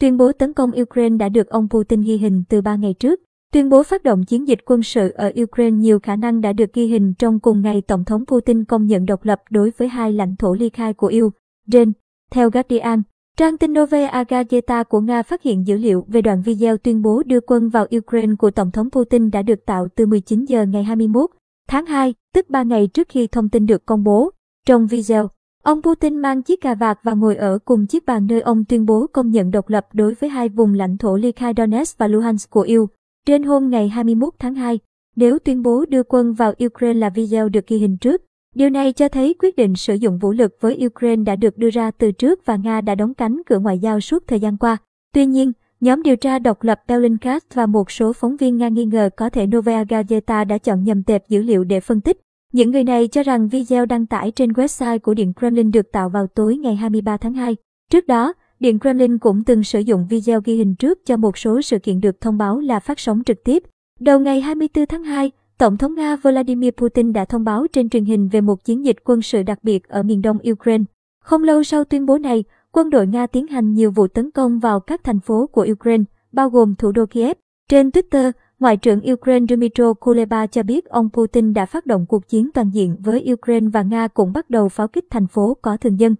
tuyên bố tấn công Ukraine đã được ông Putin ghi hình từ 3 ngày trước. Tuyên bố phát động chiến dịch quân sự ở Ukraine nhiều khả năng đã được ghi hình trong cùng ngày Tổng thống Putin công nhận độc lập đối với hai lãnh thổ ly khai của Ukraine. Theo Guardian, trang tin Novaya Gazeta của Nga phát hiện dữ liệu về đoạn video tuyên bố đưa quân vào Ukraine của Tổng thống Putin đã được tạo từ 19 giờ ngày 21 tháng 2, tức 3 ngày trước khi thông tin được công bố. Trong video, ông Putin mang chiếc cà vạt và ngồi ở cùng chiếc bàn nơi ông tuyên bố công nhận độc lập đối với hai vùng lãnh thổ ly khai Donetsk và Luhansk của Ukraine. Trên hôm ngày 21 tháng 2, nếu tuyên bố đưa quân vào Ukraine là video được ghi hình trước, điều này cho thấy quyết định sử dụng vũ lực với Ukraine đã được đưa ra từ trước và Nga đã đóng cánh cửa ngoại giao suốt thời gian qua. Tuy nhiên, nhóm điều tra độc lập Bellingcat và một số phóng viên Nga nghi ngờ có thể Novaya Gazeta đã chọn nhầm tệp dữ liệu để phân tích. Những người này cho rằng video đăng tải trên website của Điện Kremlin được tạo vào tối ngày 23 tháng 2. Trước đó, Điện Kremlin cũng từng sử dụng video ghi hình trước cho một số sự kiện được thông báo là phát sóng trực tiếp. Đầu ngày 24 tháng 2, Tổng thống Nga Vladimir Putin đã thông báo trên truyền hình về một chiến dịch quân sự đặc biệt ở miền đông Ukraine. Không lâu sau tuyên bố này, quân đội Nga tiến hành nhiều vụ tấn công vào các thành phố của Ukraine, bao gồm thủ đô Kiev. Trên Twitter, Ngoại trưởng Ukraine Dmytro Kuleba cho biết ông Putin đã phát động cuộc chiến toàn diện với Ukraine và Nga cũng bắt đầu pháo kích thành phố có thường dân.